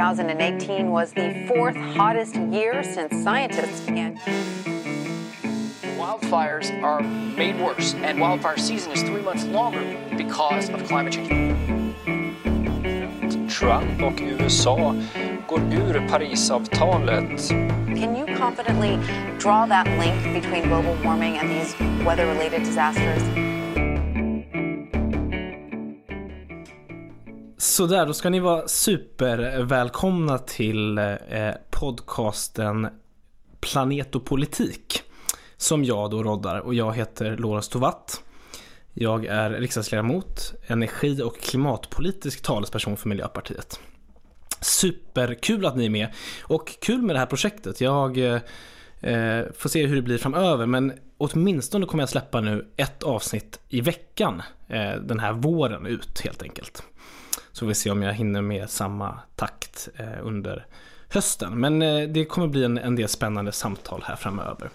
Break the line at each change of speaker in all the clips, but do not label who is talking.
2018 was the fourth hottest year since scientists began.
Wildfires are made worse, and wildfire season is three months longer because of climate change.
Trump och USA går ur Parisavtalet.
Can you confidently draw that link between global warming and these weather related disasters?
Sådär, då ska ni vara supervälkomna till eh, podcasten Planet och politik. Som jag då roddar och jag heter Loras Tovatt. Jag är riksdagsledamot, energi och klimatpolitisk talesperson för Miljöpartiet. Superkul att ni är med och kul med det här projektet. Jag eh, eh, får se hur det blir framöver men åtminstone kommer jag släppa nu ett avsnitt i veckan eh, den här våren ut helt enkelt. Så vi se om jag hinner med samma takt eh, under hösten. Men eh, det kommer bli en, en del spännande samtal här framöver.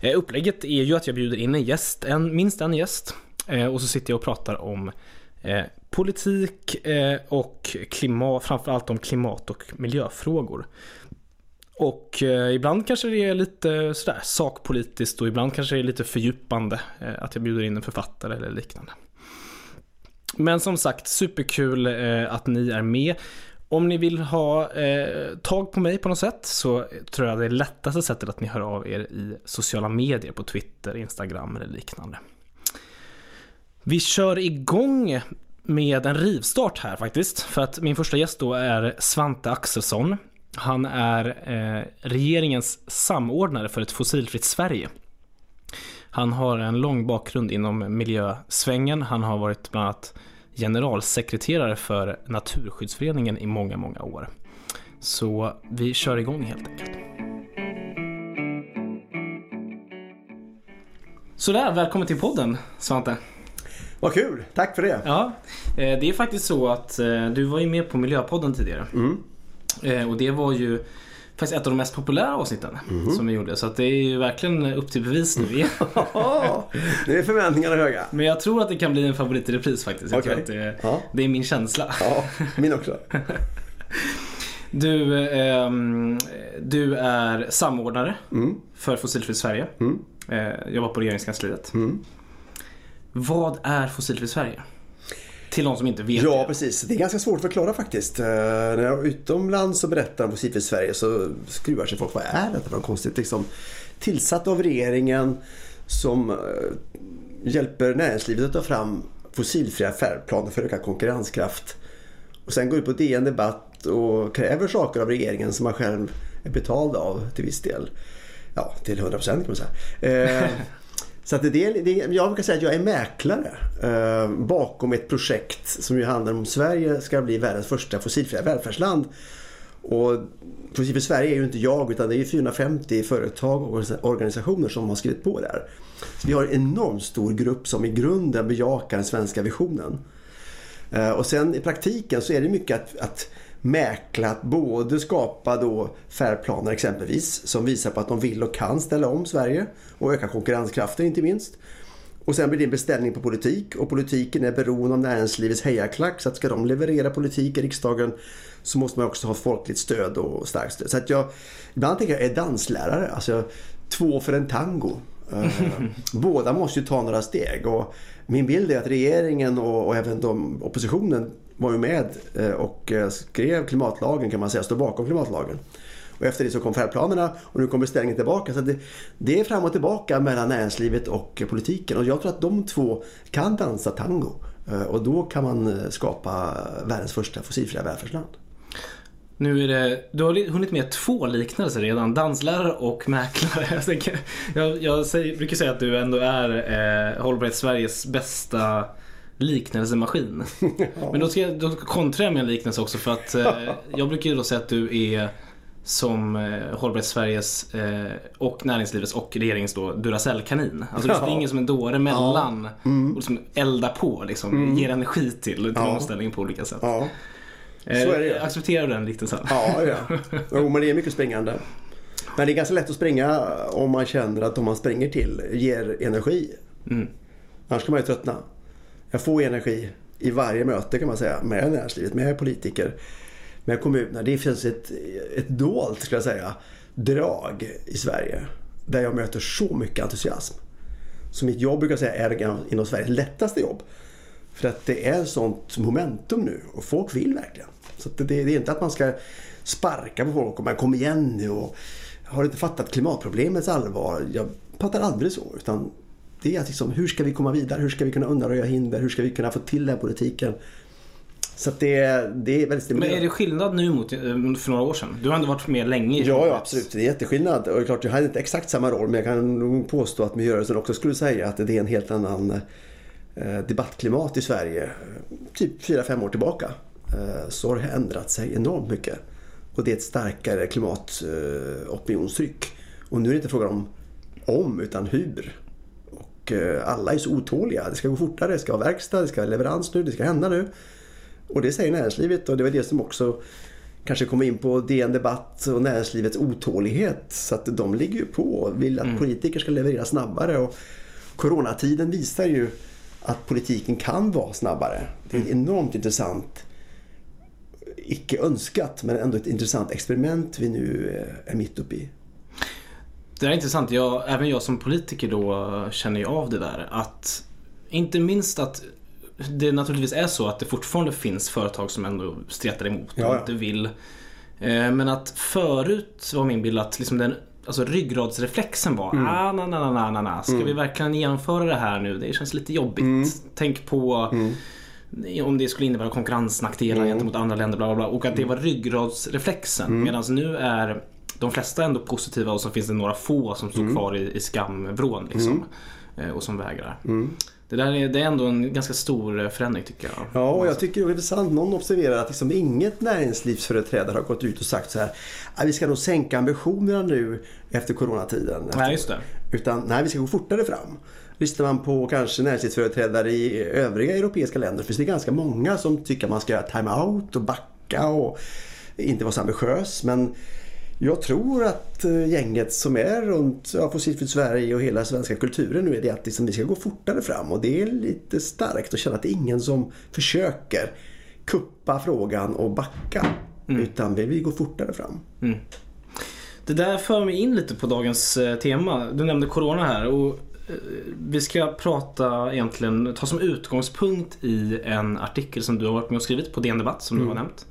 Eh, upplägget är ju att jag bjuder in en gäst, en, minst en gäst. Eh, och så sitter jag och pratar om eh, politik eh, och klimat, framförallt om klimat och miljöfrågor. Och eh, ibland kanske det är lite sådär sakpolitiskt och ibland kanske det är lite fördjupande. Eh, att jag bjuder in en författare eller liknande. Men som sagt, superkul eh, att ni är med. Om ni vill ha eh, tag på mig på något sätt så tror jag det är lättaste sättet att ni hör av er i sociala medier på Twitter, Instagram eller liknande. Vi kör igång med en rivstart här faktiskt. För att min första gäst då är Svante Axelsson. Han är eh, regeringens samordnare för ett fossilfritt Sverige. Han har en lång bakgrund inom miljösvängen. Han har varit bland annat generalsekreterare för Naturskyddsföreningen i många, många år. Så vi kör igång helt enkelt. Sådär, välkommen till podden Svante.
Vad kul, tack för det.
Ja, eh, det är faktiskt så att eh, du var ju med på Miljöpodden tidigare. Mm. Eh, och det var ju faktiskt ett av de mest populära avsnitten mm. som vi gjorde. Så det är ju verkligen upp till bevis nu.
nu är förväntningarna höga.
Men jag tror att det kan bli en favorit i repris faktiskt. Jag okay. tror att det, ja. det är min känsla.
Ja, min också.
Du, eh, du är samordnare mm. för Fossilfritt Sverige. Mm. Eh, jobbar på regeringskansliet. Mm. Vad är Fossilfritt Sverige? Till de som inte vet
Ja, det. precis. Det är ganska svårt att förklara faktiskt. Uh, när jag är utomlands och berättar om Fossilfritt Sverige så skruvar sig folk. Vad är detta för konstigt? Liksom, tillsatt av regeringen som uh, hjälper näringslivet att ta fram fossilfria färdplaner för ökad konkurrenskraft. Och sen går ut på DN Debatt och kräver saker av regeringen som man själv är betald av till viss del. Ja, till 100 procent kan man säga. Uh, Så att det, det, jag brukar säga att jag är mäklare eh, bakom ett projekt som ju handlar om Sverige ska bli världens första fossilfria välfärdsland. Och Fossilfritt Sverige är ju inte jag utan det är 450 företag och organisationer som har skrivit på där. Så vi har en enormt stor grupp som i grunden bejakar den svenska visionen. Eh, och sen i praktiken så är det mycket att, att mäkla att både skapa då färdplaner exempelvis som visar på att de vill och kan ställa om Sverige och öka konkurrenskraften inte minst. Och sen blir det en beställning på politik och politiken är beroende av näringslivets hejaklack så att ska de leverera politik i riksdagen så måste man också ha folkligt stöd och starkt stöd. Så att jag, ibland tänker jag, jag är danslärare, alltså två för en tango. Eh, båda måste ju ta några steg och min bild är att regeringen och, och även de, oppositionen var ju med eh, och eh, skrev klimatlagen kan man säga, stod bakom klimatlagen. Och efter det så kom färdplanerna och nu kommer beställningen tillbaka. Så det, det, är fram och tillbaka mellan näringslivet och politiken. Och jag tror att de två kan dansa tango. Eh, och då kan man skapa världens första fossilfria välfärdsland.
Nu är det, du har hunnit med två liknelser redan, danslärare och mäklare. Jag, jag, jag brukar säga att du ändå är eh, Hållbarhet Sveriges bästa liknelsemaskin. ja. Men då ska jag då kontrar jag med en liknelse också för att eh, jag brukar ju då säga att du är som eh, Hållbarhet Sveriges eh, och näringslivets och regeringens då Duracell-kanin. Alltså du springer som en dåre mellan ja. mm. och liksom eldar på liksom, mm. ger energi till, till ja. omställningen på olika sätt. Ja. Eh, Så är det. Accepterar du den liknelsen?
Ja, ja. Jo, men det är mycket springande. Men det är ganska lätt att springa om man känner att de man springer till ger energi. Mm. Annars kan man ju tröttna. Jag får energi i varje möte kan man säga med näringslivet, med politiker. med kommuner. Det finns ett, ett dolt, skulle jag säga, drag i Sverige. Där jag möter så mycket entusiasm. Så mitt jobb brukar jag säga är inom Sveriges lättaste jobb. För att det är sånt momentum nu och folk vill verkligen. Så det, det är inte att man ska sparka på folk och man kom igen nu och har inte fattat klimatproblemets allvar. Jag pratar aldrig så. Utan det är att liksom, hur ska vi komma vidare? Hur ska vi kunna undanröja hinder? Hur ska vi kunna få till den här politiken? Så det, det är väldigt
Men
stimulerande.
är det skillnad nu mot eh, för några år sedan? Du har ändå varit med länge
Ja, ja, absolut. Det är jätteskillnad. Och det är klart, jag hade inte exakt samma roll. Men jag kan nog påstå att miljörörelsen också skulle säga att det är en helt annan eh, debattklimat i Sverige. Typ 4-5 år tillbaka. Eh, så har det ändrat sig enormt mycket. Och det är ett starkare klimatopinionstryck. Och nu är det inte frågan om om, utan hur. Och eh, alla är så otåliga. Det ska gå fortare, det ska vara verkstad, det ska vara leverans nu, det ska hända nu. Och det säger näringslivet och det var det som också kanske kommer in på DN Debatt och näringslivets otålighet. Så att de ligger ju på och vill att politiker ska leverera snabbare. Och coronatiden visar ju att politiken kan vara snabbare. Det är ett enormt intressant, icke önskat, men ändå ett intressant experiment vi nu eh, är mitt uppe i.
Det är intressant. Jag, även jag som politiker då känner ju av det där. Att inte minst att det naturligtvis är så att det fortfarande finns företag som ändå stretar emot och
Ja,
inte vill. Eh, Men att förut var min bild att liksom den Alltså ryggradsreflexen var,
Mm.
ah, na, na, na, na, na, na. ska vi verkligen genomföra det här nu? Det känns lite jobbigt.
Mm.
Tänk på om det skulle innebära konkurrensnackdelar
Mm.
gentemot andra länder. Bla, bla, bla. Och att det var ryggradsreflexen.
Mm.
Medan nu är de flesta ändå positiva och så finns det några få som
Mm.
står kvar i, i skamvrån. Liksom, eh, Och som vägrar.
Mm.
Det där är, det är ändå en ganska stor eh, förändring tycker jag.
Ja, och jag tycker det är intressant. Någon observerar att liksom inget näringslivsföreträdare har gått ut och sagt så här. "Ah, Vi ska nog sänka ambitionerna nu efter coronatiden.
Nej, just det.
Utan nej, vi ska gå fortare fram. Lyssnar man på kanske näringslivsföreträdare i övriga europeiska länder finns det ganska många som tycker att man ska göra time-out och backa och inte vara så ambitiös. Men jag tror att eh, gänget som är runt ja, Fossilfritt Sverige och hela svenska kulturen nu är det att liksom, vi ska gå fortare fram. Och det är lite starkt att känna att det är ingen som försöker kuppa frågan och backa. Utan vi vill gå fortare fram.
Det där för mig in lite på dagens eh, tema. Du nämnde Corona här och eh, vi ska prata egentligen, ta som utgångspunkt i en artikel som du har varit med och skrivit på DN Debatt som du har nämnt.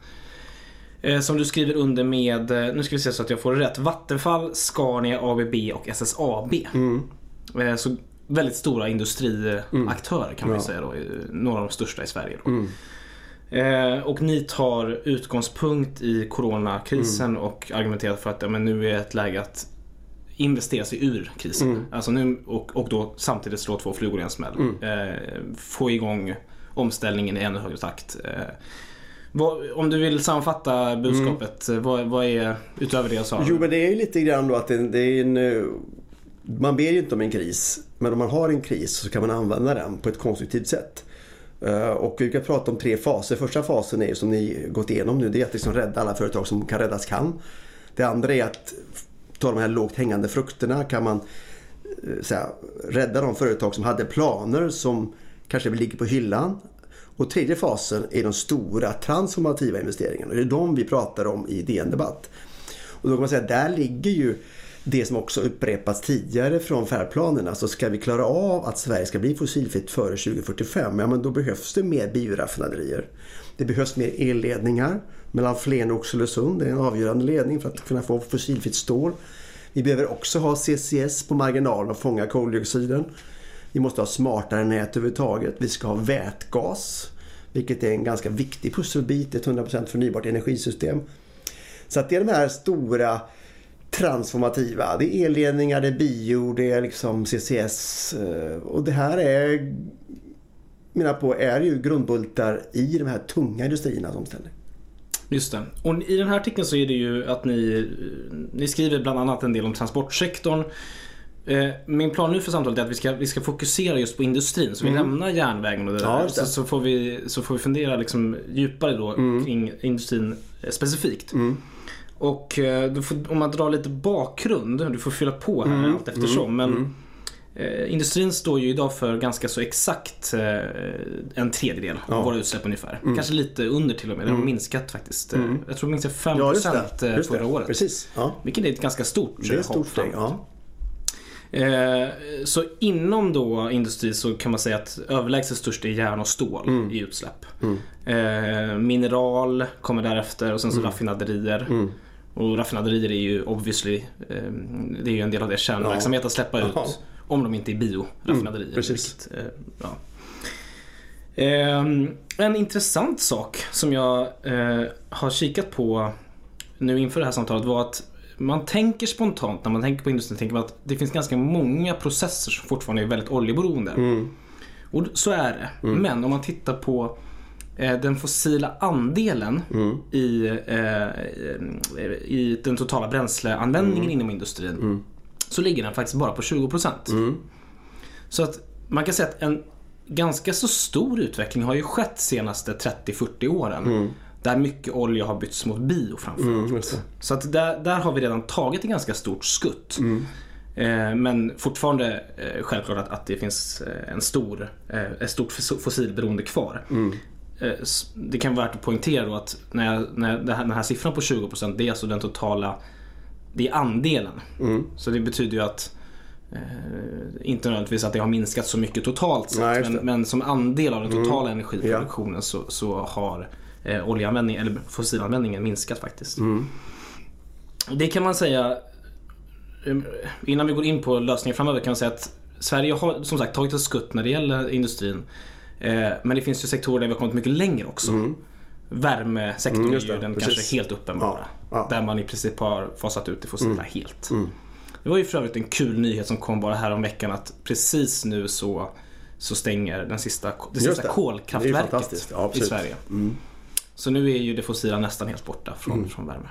Eh, Som du skriver under med, eh, nu ska vi se så att jag får det rätt, Vattenfall, Scania, ABB och SSAB. Eh, Så väldigt stora industriaktörer kan man
Ja.
säga då. Några av de största i Sverige då. Eh, och ni tar utgångspunkt i coronakrisen och argumenterar för att ja, men nu är ett läge att investera sig ur krisen. Alltså nu, och, och då samtidigt slå två flugor i en smäll. Eh, få igång omställningen i ännu högre takt. Eh, vad, om du vill sammanfatta budskapet, eh, vad, vad är utöver det jag sa?
Jo men det är ju lite grann då att det, det är en... eh, Man ber ju inte om en kris. Men om man har en kris så kan man använda den på ett konstruktivt sätt. Eh, Och vi kan prata om tre faser. Första fasen är ju som ni gått igenom nu. Det är att liksom rädda alla företag som kan räddas kan. Det andra är att ta de här lågt hängande frukterna. Kan man eh, så här, rädda de företag som hade planer som kanske ligger på hyllan. Och tredje fasen är de stora transformativa investeringarna. Det är de vi pratar om i DN Debatt. Och då kan man säga att där ligger ju det som också upprepats tidigare från färdplanerna. Så alltså, ska vi klara av att Sverige ska bli fossilfritt före 2045, ja men då behövs det mer bioraffinaderier. Det behövs mer elledningar mellan Flen och Oxelösund. Det är en avgörande ledning för att kunna få fossilfritt stål. Vi behöver också ha CCS på marginalen och fånga koldioxiden. Vi måste ha smartare nät överhuvudtaget. Vi ska ha vätgas, vilket är en ganska viktig pusselbit i ett 100% förnybart energisystem. Så att det är de här stora transformativa. Det är elledningar, det är bio, det är liksom CCS. Eh, och det här är, menar på, är ju grundbultar i de här tunga industriernas omställning.
Just det. Och i den här artikeln så är det ju att ni, ni skriver bland annat en del om transportsektorn. Eh, Min plan nu för samtalet är att vi ska, vi ska fokusera just på industrin. Så vi lämnar järnvägen och det
Mm. Ja,
där.
Mm.
så, så, får vi, så får vi fundera liksom djupare då kring industrin eh, specifikt. Och eh, får, om man drar lite bakgrund, du får fylla på här
Mm.
allt eftersom. Men eh, industrin står ju idag för ganska så exakt eh, en tredjedel
Ja.
av våra utsläpp ungefär. Kanske lite under till och med. Det har minskat faktiskt. Jag tror det minskade 5%
Ja, just det. Just
förra
det.
året.
Precis. Ja.
Vilket är ett ganska stort
Det är ett stort
hopp
steg. Ja.
Eh, Så inom då industri så kan man säga att överlägset störst är järn och stål
Mm.
i utsläpp. Eh, mineral kommer därefter och sen
Mm.
så raffinaderier. Och raffinaderier är ju obviously, eh, det är ju en del av det kärnverksamhet att släppa ut.
Ja.
Om de inte är bioraffinaderier.
precis.
vilket, eh, ja. En intressant sak som jag har kikat på nu inför det här samtalet var att man tänker spontant när man tänker på industrin tänker man att det finns ganska många processer som fortfarande är väldigt oljeberoende. Och så är det. Men om man tittar på eh, den fossila andelen i, eh, i den totala bränsleanvändningen inom industrin så ligger den faktiskt bara på 20%. Så att man kan säga att en ganska så stor utveckling har ju skett senaste 30-40 åren. Där mycket olja har bytts mot bio framförallt.
Mm.
Så att där, där har vi redan tagit ett ganska stort skutt.
Mm.
Eh, men fortfarande eh, självklart att, att det finns eh, en stor, eh, ett stort fos- fossilberoende kvar.
Mm.
Eh, det kan vara värt att poängtera då att när, jag, när det här, den här siffran på 20% det är alltså den totala det är andelen.
Mm.
Så det betyder ju att eh, inte nödvändigtvis att det har minskat så mycket totalt sett.
Nej,
men.
Mm.
men som andel av den totala energiproduktionen så, så har eh, oljeanvändningen, eller fossilanvändningen minskat faktiskt.
Mm.
Det kan man säga, eh, innan vi går in på lösningar framöver kan man säga att Sverige har som sagt tagit ett skutt när det gäller industrin. Eh, Men det finns ju sektorer där vi har kommit mycket längre också. Värmesektorn
Mm,
är ju
det,
den
precis.
kanske helt uppenbara.
Ja, ja. Mm.
Där man i princip har fasat ut det fossila helt. Det var ju för övrigt en kul nyhet som kom bara här om veckan att precis nu så, så stänger den sista, det sista
det. Det
kolkraftverket
fantastiskt. Ja,
i. Sverige. Så nu är ju det fossila nästan helt borta från,
Mm.
från värme.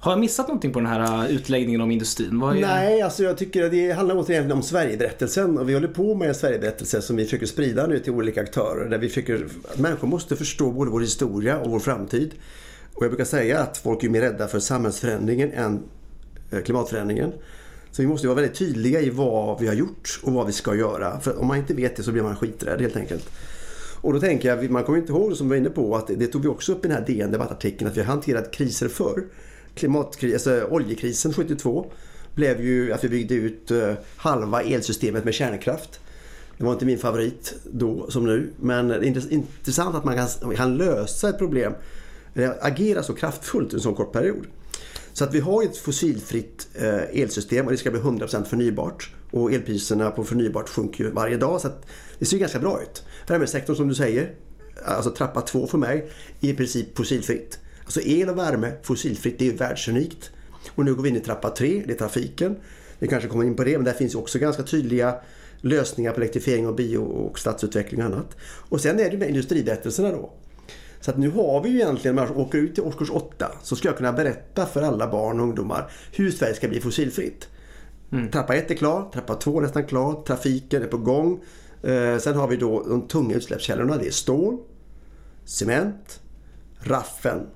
Har jag missat någonting på den här uh, utläggningen om industrin? Är...
Nej, alltså jag tycker att det handlar återigen om Sverigeberättelsen och vi håller på med en Sverigeberättelse som vi försöker sprida nu till olika aktörer där vi försöker att människor måste förstå både vår historia och vår framtid. Och jag brukar säga att folk är mer rädda för samhällsförändringen än eh, klimatförändringen. Så vi måste vara väldigt tydliga i vad vi har gjort och vad vi ska göra. För om man inte vet det så blir man skiträdd helt enkelt. Och då tänker jag, man kommer inte ihåg som vi var inne på att det tog vi också upp i den här DN debattartikeln att vi har hanterat kriser förr. Klimatkris, alltså oljekrisen 72 blev ju att vi byggde ut eh, halva elsystemet med kärnkraft. Det var inte min favorit då som nu. Men det är intressant att man kan, kan lösa ett problem, eh, agera så kraftfullt i en så kort period. Så att vi har ett fossilfritt eh, elsystem och det ska bli 100% förnybart. Och elpriserna på förnybart sjunker ju varje dag så att det ser ganska bra ut. Värmesektorn som du säger, alltså trappa två för mig, är i princip fossilfritt. Alltså el och värme fossilfritt, det är världsunikt. Och nu går vi in i trappa tre, det är trafiken. Vi kanske kommer in på det, men där finns också ganska tydliga lösningar på elektrifiering och bio och stadsutveckling och annat. Och sen är det med industriberättelserna då. Så att nu har vi ju egentligen, när man åker ut till årskurs 8, så ska jag kunna berätta för alla barn och ungdomar hur Sverige ska bli fossilfritt. Trappa 1 är klar, trappa 2 är nästan klar, trafiken är på gång. Eh, sen har vi då de tunga utsläppskällorna. Det är stål, cement, raffen.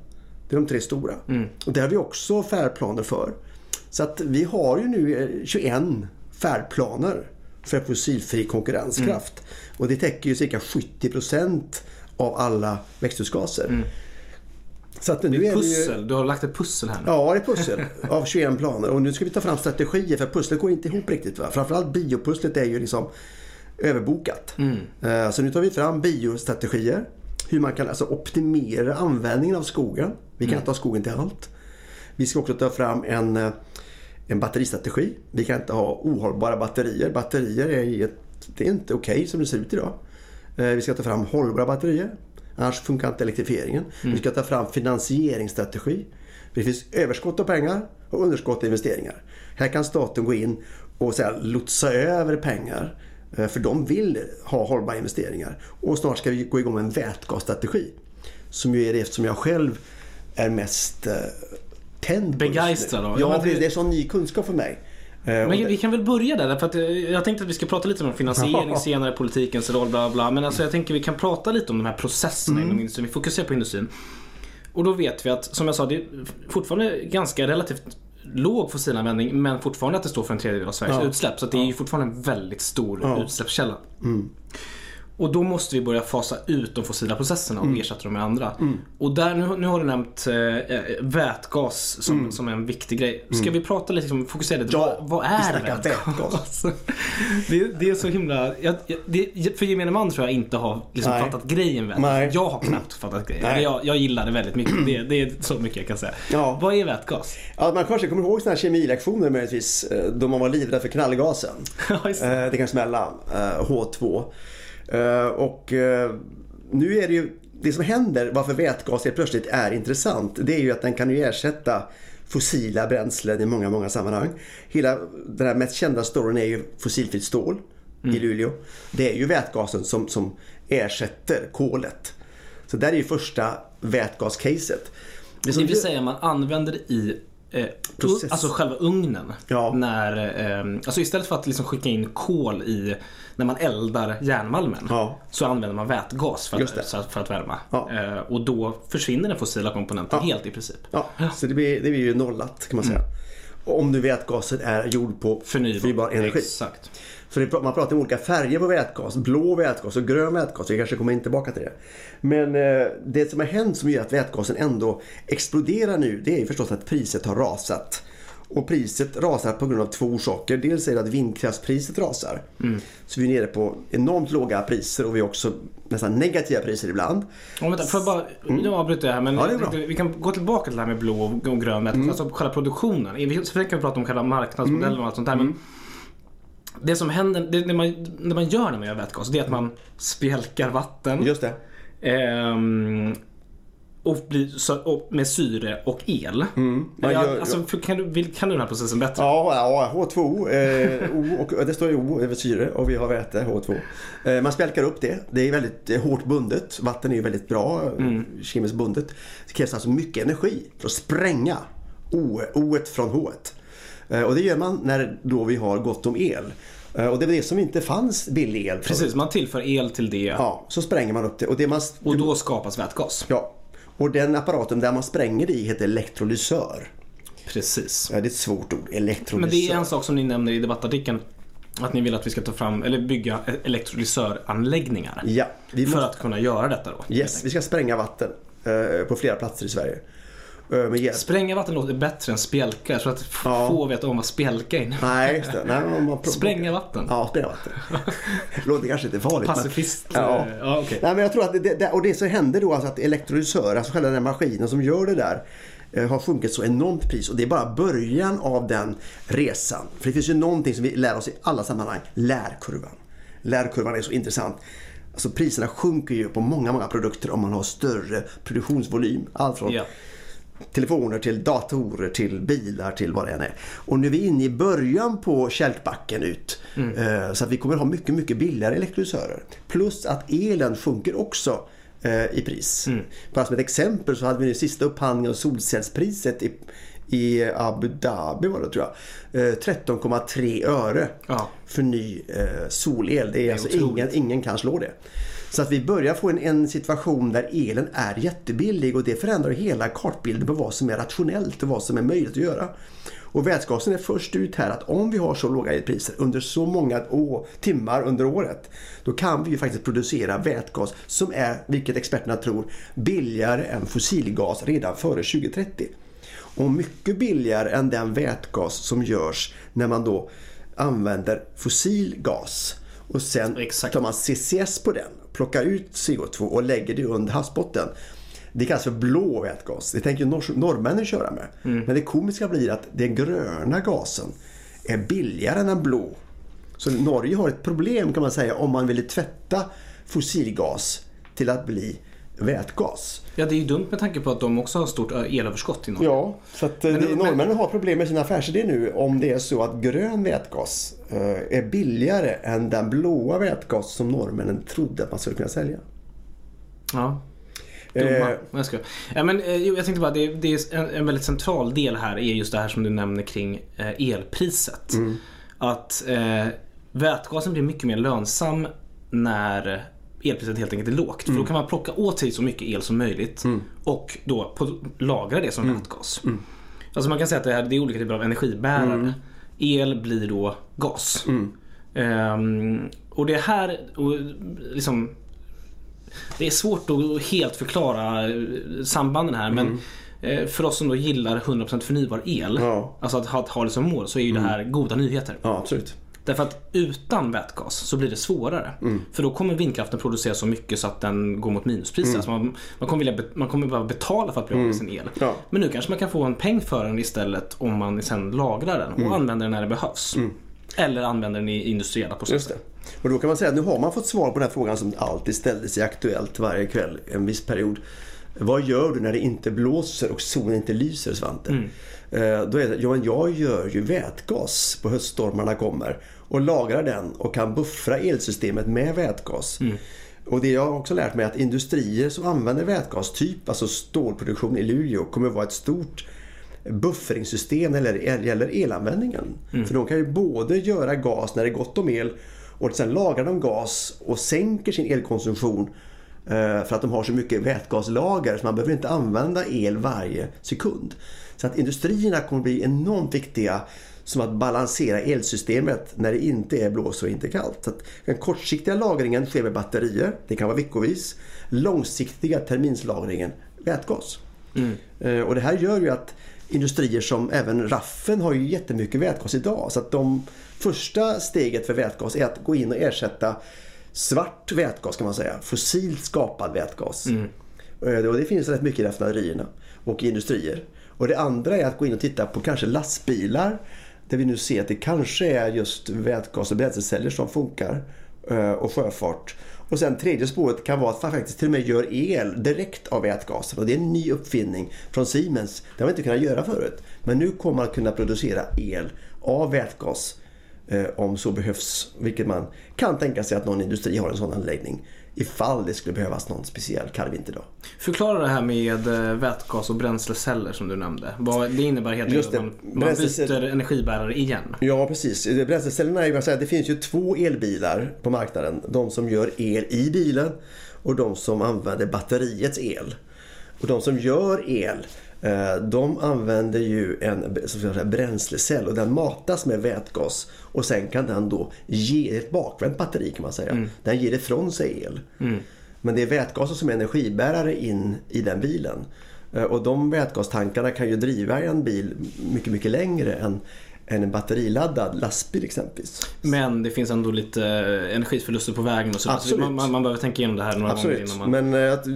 Det är de tre stora. Och det har vi också färdplaner för. Så att vi har ju nu eh, 21 färdplaner för fossilfri konkurrenskraft. Och det täcker ju cirka 70% av alla växthusgaser. Så att nu är det ju...
Pussel, du har lagt ett pussel här nu.
Ja, det är pussel av 21 planer. Och nu ska vi ta fram strategier för pusslet går inte ihop riktigt. Va? Framförallt biopusslet är ju liksom överbokat. Eh, Så nu tar vi fram biostrategier. Hur man kan alltså optimera användningen av skogen. Vi kan inte ha skogen till allt. Vi ska också ta fram en, eh, en batteristrategi. Vi kan inte ha ohållbara batterier. Batterier är, det är inte okej som det ser ut idag. Eh, Vi ska ta fram hållbara batterier. Annars funkar inte elektrifieringen. Vi ska ta fram finansieringsstrategi. Det finns överskott av pengar och underskott av investeringar. Här kan staten gå in och så här, lotsa över pengar. Eh, För de vill ha hållbara investeringar. Och snart ska vi gå igång med en vätgasstrategi. Som ju är det som jag själv är mest eh, tänd på.
Begeistrad av. Ja, det-
är sån ny kunskap för mig. Eh,
Men vi kan väl börja där, för att jag tänkte att vi ska prata lite om finansiering senare, politikens roll, bla bla. Men alltså jag tänker vi kan prata lite om de här processerna
Mm.
inom industrin. Vi fokuserar på industrin. Och då vet vi att, som jag sa, det är fortfarande ganska relativt låg fossilanvändning men fortfarande att det står för en tredjedel av Sveriges
Ja.
utsläpp. Så det är ju fortfarande en väldigt stor
Ja.
utsläppskälla. Och då måste vi börja fasa ut de fossila processerna och
Mm.
ersätta dem med andra. Och där, nu, nu har du nämnt eh, eh, vätgas som, som är en viktig grej. Ska vi prata lite, liksom, fokusera lite,
Mm. Ja,
vad, vad är
snackar
vätgas? det, det är så himla, jag, det, för gemene man tror jag inte har liksom fattat grejen vätgas.
Nej.
Jag har knappt fattat grejen. Jag, jag gillar det väldigt mycket. Det, det är så mycket jag kan säga.
Ja.
Vad är vätgas?
Ja, man kanske kommer ihåg såna här kemilektioner möjligtvis eh, då man var livrädd för knallgasen.
Ja, just det.
Eh, Det kan smälla. eh, H2. Eh, Och eh, nu är det ju det som händer varför vätgas helt plötsligt är intressant. Det är ju att den kan ju ersätta fossila bränslen i många, många sammanhang. Hela den här mest kända storyn är ju fossilfritt stål i Luleå. Det är ju vätgasen som, som ersätter kolet. Så där är ju första vätgascaset. Det
Det vill säga man använder i eh,
Process.
alltså själva ugnen.
Ja.
När, eh, alltså istället för att liksom skicka in kol i när man eldar järnmalmen
Ja.
så använder man vätgas för att, för att värma.
Ja.
Eh, och då försvinner den fossila komponenten helt i princip.
Så det blir, det blir ju nollat kan man säga. Och Om nu vätgasen är gjord på förnybar, energi.
Exakt.
Så det, man pratar om olika färger på vätgas. Blå vätgas och grön vätgas. Vi kanske kommer in tillbaka till det. Men eh, det som har hänt som gör att vätgasen ändå exploderar nu det är ju förstås att priset har rasat. Och priset rasar på grund av två orsaker. Dels är det att vindkraftspriset rasar. Så vi är nere på enormt låga priser och vi har också nästan negativa priser ibland.
Och vänta, får jag bara, nu avbryter jag här men
Mm. Ja,
vi kan gå tillbaka till det här med blå och grön vätgas.
Mm.
Alltså själva produktionen. Vi- kan vi prata om själva marknadsmodellen och allt sånt där. Men
Mm.
Det som händer, det, det, man, det man gör när man gör vätgas det är att man spjälkar vatten.
Just det.
Ehm, och, blir, så, och med syre och el.
Man
Eller,
gör-
alltså, för, kan, du, kan du den här processen bättre?
Ja, ja H2O. Eh, o och, det står ju O över syre och vi har väte, H2. Eh, man spjälkar upp det. Det är väldigt hårt bundet. Vatten är ju väldigt bra eh, kemiskt bundet. Det krävs alltså mycket energi för att spränga O, O från H. Eh, och det gör man när då vi har gott om el. Eh, och det var det som inte fanns billig el. förut.
Precis, man tillför el till det
Ja, så spränger man upp det. Och, det man,
och då skapas vätgas.
ja. och den apparaten där man spränger det i heter elektrolysör.
Precis.
Ja, det är ett svårt ord. Elektrolysör.
Men det är en sak som ni nämner i debattartikeln. Att ni vill att vi ska ta fram, eller bygga elektrolysöranläggningar.
Ja, vi
För
måste...
att kunna göra detta då.
Yes, vi ska spränga vatten eh, på flera platser i Sverige. Med hjälp.
Spränga vatten låter bättre än spjälka. Jag tror att
Ja.
få vet om vad spjälka är.
Nej, just det. Nej, men man
Spränga vatten.
Ja, spränga vatten. Det låter kanske inte farligt. men-
Pacifist.
Ja.
eh, ja okej.
Nej, men jag tror att det, det, och det som händer då alltså att elektrolysör, alltså själva den maskinen som gör det där eh, har sjunkit så enormt pris och det är bara början av den resan. För det finns ju någonting som vi lär oss i alla sammanhang, lärkurvan. Lärkurvan är så intressant. Alltså priserna sjunker ju på många, många produkter om man har större produktionsvolym. Allt från
Ja.
Telefoner till datorer till bilar till vad det än är. Och nu är vi inne i början på kälkbacken ut. Eh, Så att vi kommer ha mycket, mycket billigare elektrolysörer. Plus att elen sjunker också eh, i pris. Bara som ett exempel så hade vi nu sista upphandlingen av solcellspriset i, i Abu Dhabi var det tror jag. Eh, 13,3 öre
Ja.
för ny eh, solel. Det är, alltså
otroligt.
ingen, ingen kan slå det. Så att vi börjar få en, en situation där elen är jättebillig och det förändrar hela kartbilden på vad som är rationellt och vad som är möjligt att göra. Och vätgasen är först ut här att om vi har så låga elpriser under så många å- timmar under året då kan vi ju faktiskt producera vätgas som är, vilket experterna tror, billigare än fossilgas redan före 2030. Och mycket billigare än den vätgas som görs när man då använder fossil gas. Och sen
Exakt.
tar man CCS på den, plockar ut CO2 och lägger det under havsbotten. Det kallas för blå vätgas. Det tänker norr- norrmännen köra med. Men det komiska blir att den gröna gasen är billigare än den blå. Så Norge har ett problem kan man säga om man vill tvätta fossilgas till att bli vätgas.
ja, det är ju dumt med tanke på att de också har stort ö, elöverskott i Norge.
Ja, så att eh,
Men-
det,
men-
norrmännen har problem med sin affärsidé nu om det är så att grön vätgas eh, är billigare än den blåa vätgas som norrmännen trodde att man skulle kunna sälja.
Ja. Dumma.
Eh,
Jag, ska. Ja, men, eh, jag tänkte bara, det, det är en, en väldigt central del här är just det här som du nämner kring eh, elpriset.
Mm.
Att eh, vätgasen blir mycket mer lönsam när elpriset helt enkelt är lågt. För
Mm.
då kan man plocka åt sig så mycket el som möjligt och då på, lagra det som vätgas. Alltså man kan säga att det, här, det är olika typer av energibärare.
Mm.
El blir då gas. Ehm, och det här, och liksom, det är svårt att helt förklara eh, sambanden här men eh, för oss som då gillar 100% förnybar el,
Mm. Ja.
alltså att ha, att ha det som mål, så är ju det här goda nyheter.
Ja, absolut.
Därför att utan vätgas så blir det svårare.
Mm.
För då kommer vindkraften producera så mycket så att den går mot minuspriser. Alltså man, man, kommer vilja, man kommer behöva betala för att bli av med sin el.
Mm. Ja.
Men nu kanske man kan få en peng för den istället om man sen lagrar den och
Mm.
använder den när det behövs. Eller använder den i industriella processer.
Och då kan man säga att nu har man fått svar på den här frågan som alltid ställdes i Aktuellt varje kväll en viss period. Vad gör du när det inte blåser och solen inte lyser Svante? Eh, Då är det, ja men jag gör ju vätgas på höststormarna kommer och lagrar den och kan buffra elsystemet med vätgas. Och det jag har också lärt mig är att industrier som använder vätgas, typ alltså stålproduktion i Luleå, kommer vara ett stort buffringssystem när det gäller elanvändningen. För de kan ju både göra gas när det är gott om el och sen lagrar de gas och sänker sin elkonsumtion eh, för att de har så mycket vätgaslager så man behöver inte använda el varje sekund. Så att industrierna kommer bli enormt viktiga som att balansera elsystemet när det inte är blåst och inte kallt. Så den kortsiktiga lagringen sker med batterier, det kan vara veckovis. Långsiktiga terminslagringen, vätgas. Eh, Och det här gör ju att industrier som även Raffen har ju jättemycket vätgas idag. Så att de första steget för vätgas är att gå in och ersätta svart vätgas kan man säga. Fossilt skapad vätgas. Eh, Och det finns rätt mycket i raffinaderierna och industrier. Och det andra är att gå in och titta på kanske lastbilar. Där vi nu ser att det kanske är just vätgas och bränsleceller som funkar. Eh, och sjöfart. Och sen tredje spåret kan vara att man faktiskt till och med gör el direkt av vätgasen. Och det är en ny uppfinning från Siemens. Det har vi inte kunnat göra förut. Men nu kommer man att kunna producera el av vätgas eh, om så behövs. Vilket man kan tänka sig att någon industri har en sån anläggning. Ifall det skulle behövas någon speciell kall vinterdag.
Förklara det här med eh, vätgas och bränsleceller som du nämnde. Det innebär helt enkelt att man, man byter energibärare igen.
Ja, precis. Bränslecellerna är ju, det finns ju två elbilar på marknaden. De som gör el i bilen och de som använder batteriets el. Och de som gör el, eh, de använder ju en säga, bränslecell och den matas med vätgas. Och sen kan den då ge ett bakvänt batteri kan man säga. Den ger ifrån sig el. Men det är vätgasen som är energibärare in i den bilen. Eh, Och de vätgastankarna kan ju driva en bil mycket, mycket längre än, än en batteriladdad lastbil exempelvis.
Men det finns ändå lite energiförluster på vägen och så. så
Absolut.
man, man, man behöver tänka igenom det här några gånger
Absolut,
innan man...
men eh, att,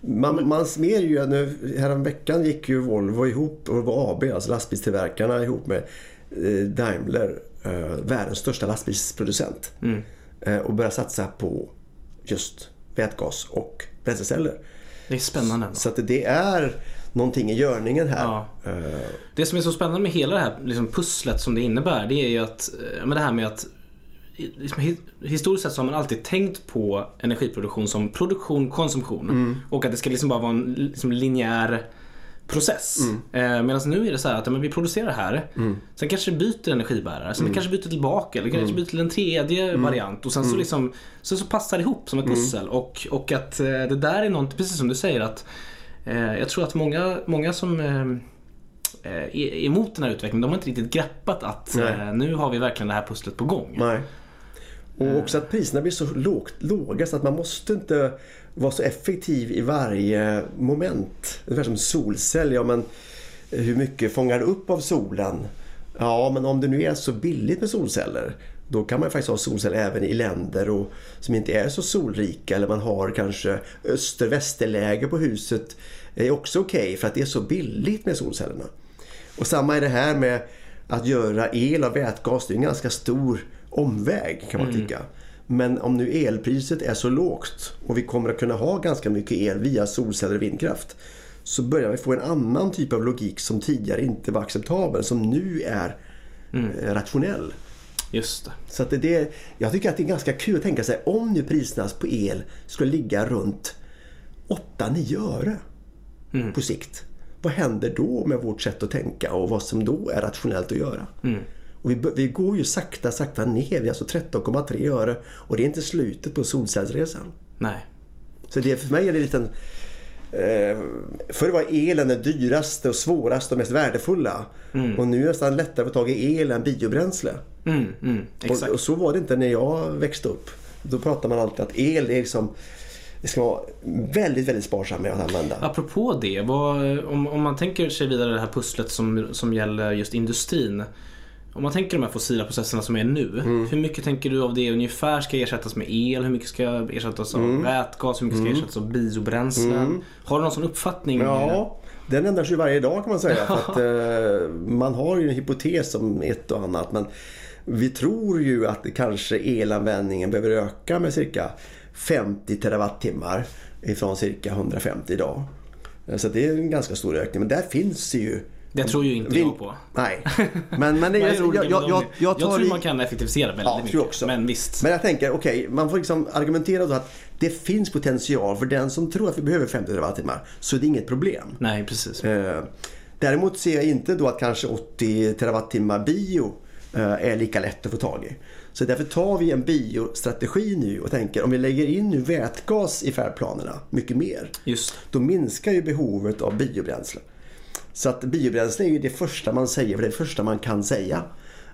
man, man ser ju att nu, häromveckan gick ju Volvo ihop, Volvo AB, alltså lastbilstillverkarna ihop med eh, Daimler, eh, världens största lastbilsproducent.
Mm.
Och började satsa på just vätgas och bränsleceller.
Det är spännande ändå.
Så att det är någonting i görningen här.
Ja.
Eh,
Det som är så spännande med hela det här liksom pusslet som det innebär det är ju att, eh, men det här med att liksom, hi- historiskt sett så har man alltid tänkt på energiproduktion som produktion, konsumtion
Mm.
och att det ska liksom bara vara en liksom, linjär process.
Mm.
Eh, Medan nu är det så här att ja, men vi producerar här, sen kanske det byter energibärare, sen det kanske byter tillbaka eller kanske byter till en tredje variant och sen så, liksom, så, så passar det ihop som ett pussel. Och, och att eh, det där är något, precis som du säger, att jag tror att många, många som eh, eh, är emot den här utvecklingen, de har inte riktigt greppat att
Nej.
eh, nu har vi verkligen det här pusslet på gång.
Nej. Och också att priserna blir så lågt, låga så att man måste inte vara så effektiv i varje moment. Ungefär som solcell. Ja, men hur mycket fångar du upp av solen? Ja, men om det nu är så billigt med solceller då kan man faktiskt ha solceller även i länder och, som inte är så solrika eller man har kanske öster-västerläge på huset. är också okej för att det är så billigt med solcellerna. Och samma är det här med att göra el av vätgas. Det är en ganska stor omväg kan man tycka. Men om nu elpriset är så lågt och vi kommer att kunna ha ganska mycket el via solceller och vindkraft så börjar vi få en annan typ av logik som tidigare inte var acceptabel som nu är eh, rationell.
Just det.
Så att det, jag tycker att det är ganska kul att tänka sig om nu priserna på el skulle ligga runt 8-9 öre på sikt. Vad händer då med vårt sätt att tänka och vad som då är rationellt att göra? Och vi, vi går ju sakta, sakta ner. Vi är alltså 13,3 öre och det är inte slutet på solcellsresan.
Nej.
Så det, för mig är det en liten Eh, förr var elen den dyraste och svåraste och mest värdefulla. Och nu är det nästan lättare att få tag i el än biobränsle.
Mm, mm.
Och, och så var det inte när jag växte upp. Då pratade man alltid att el är liksom det ska vara väldigt, väldigt sparsam med att använda.
Apropå det, vad, om, om man tänker sig vidare det här pusslet som, som gäller just industrin. Om man tänker de här fossila processerna som är nu.
Mm.
Hur mycket tänker du av det ungefär ska ersättas med el? Hur mycket ska ersättas av
Mm.
vätgas? Hur mycket ska ersättas av biobränslen? Har du någon sån uppfattning?
Ja, den ändras ju varje dag kan man säga. För att, eh, man har ju en hypotes om ett och annat. Men vi tror ju att kanske elanvändningen behöver öka med cirka 50 terawattimmar ifrån cirka 150 idag. Så det är en ganska stor ökning. Men där finns ju
Det tror ju inte
Vin-
jag på.
Nej, men, men det,
Jag,
jag, jag, jag,
tror man kan effektivisera väldigt
Ja,
mycket.
också.
Men visst.
Men jag tänker, okej, man får liksom argumentera då att det finns potential för den som tror att vi behöver 50 terawattimmar. Så det är inget problem.
Nej, precis.
Eh, däremot ser jag inte då att kanske 80 terawattimmar bio eh, är lika lätt att få tag i. Så därför tar vi en biostrategi nu och tänker om vi lägger in nu vätgas i färdplanerna mycket mer.
Just.
Då minskar ju behovet av biobränsle. Så att biobränsle är ju det första man säger, för det det första man kan säga.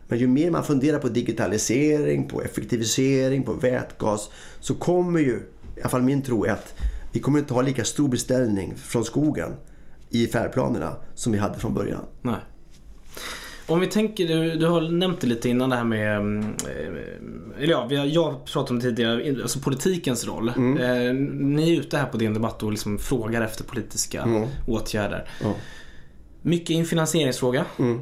Men ju mer man funderar på digitalisering, på effektivisering, på vätgas så kommer ju, i alla fall min tro är att vi kommer inte ha lika stor beställning från skogen i färdplanerna som vi hade från början.
Nej. Om vi tänker, du, du har nämnt det lite innan det här med, mm, eh, eller ja, har, jag pratade om det tidigare, alltså politikens roll.
Mm.
Eh, ni är ute här på DN Debatt och liksom frågar efter politiska åtgärder.
Ja.
Mycket en finansieringsfråga.
Mm.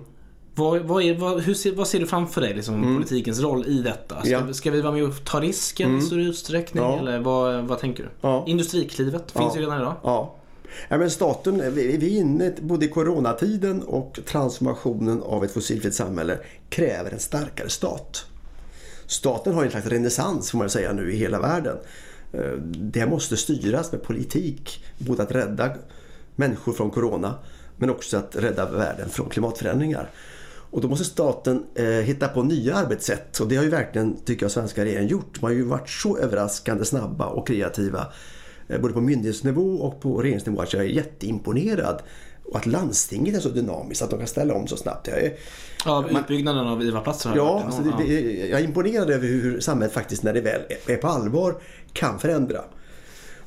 Vad, vad, är, vad, ser, vad ser du framför dig, liksom, politikens roll i detta? Ska,
Ja.
ska vi vara med och ta risken i större utsträckning?
Ja.
Eller vad, tänker du?
Ja.
Industriklivet finns ju redan idag.
Ja. Ja, men staten, vi vi är inne både i coronatiden och transformationen av ett fossilfritt samhälle kräver en starkare stat. Staten har en slags renässans får man säga nu i hela världen. Eh, Det måste styras med politik, både att rädda människor från corona men också att rädda världen från klimatförändringar. Och då måste staten eh, hitta på nya arbetssätt och det har ju verkligen, tycker jag, svenska regeringen gjort. Man har ju varit så överraskande snabba och kreativa eh, både på myndighetsnivå och på regeringsnivå att jag är jätteimponerad. Och att landstinget är så dynamiskt, att de kan ställa om så snabbt. Jag är,
Av utbyggnaden av IVA-platser
Ja, alltså det, det, jag är imponerad över hur samhället faktiskt när det väl är på allvar kan förändra.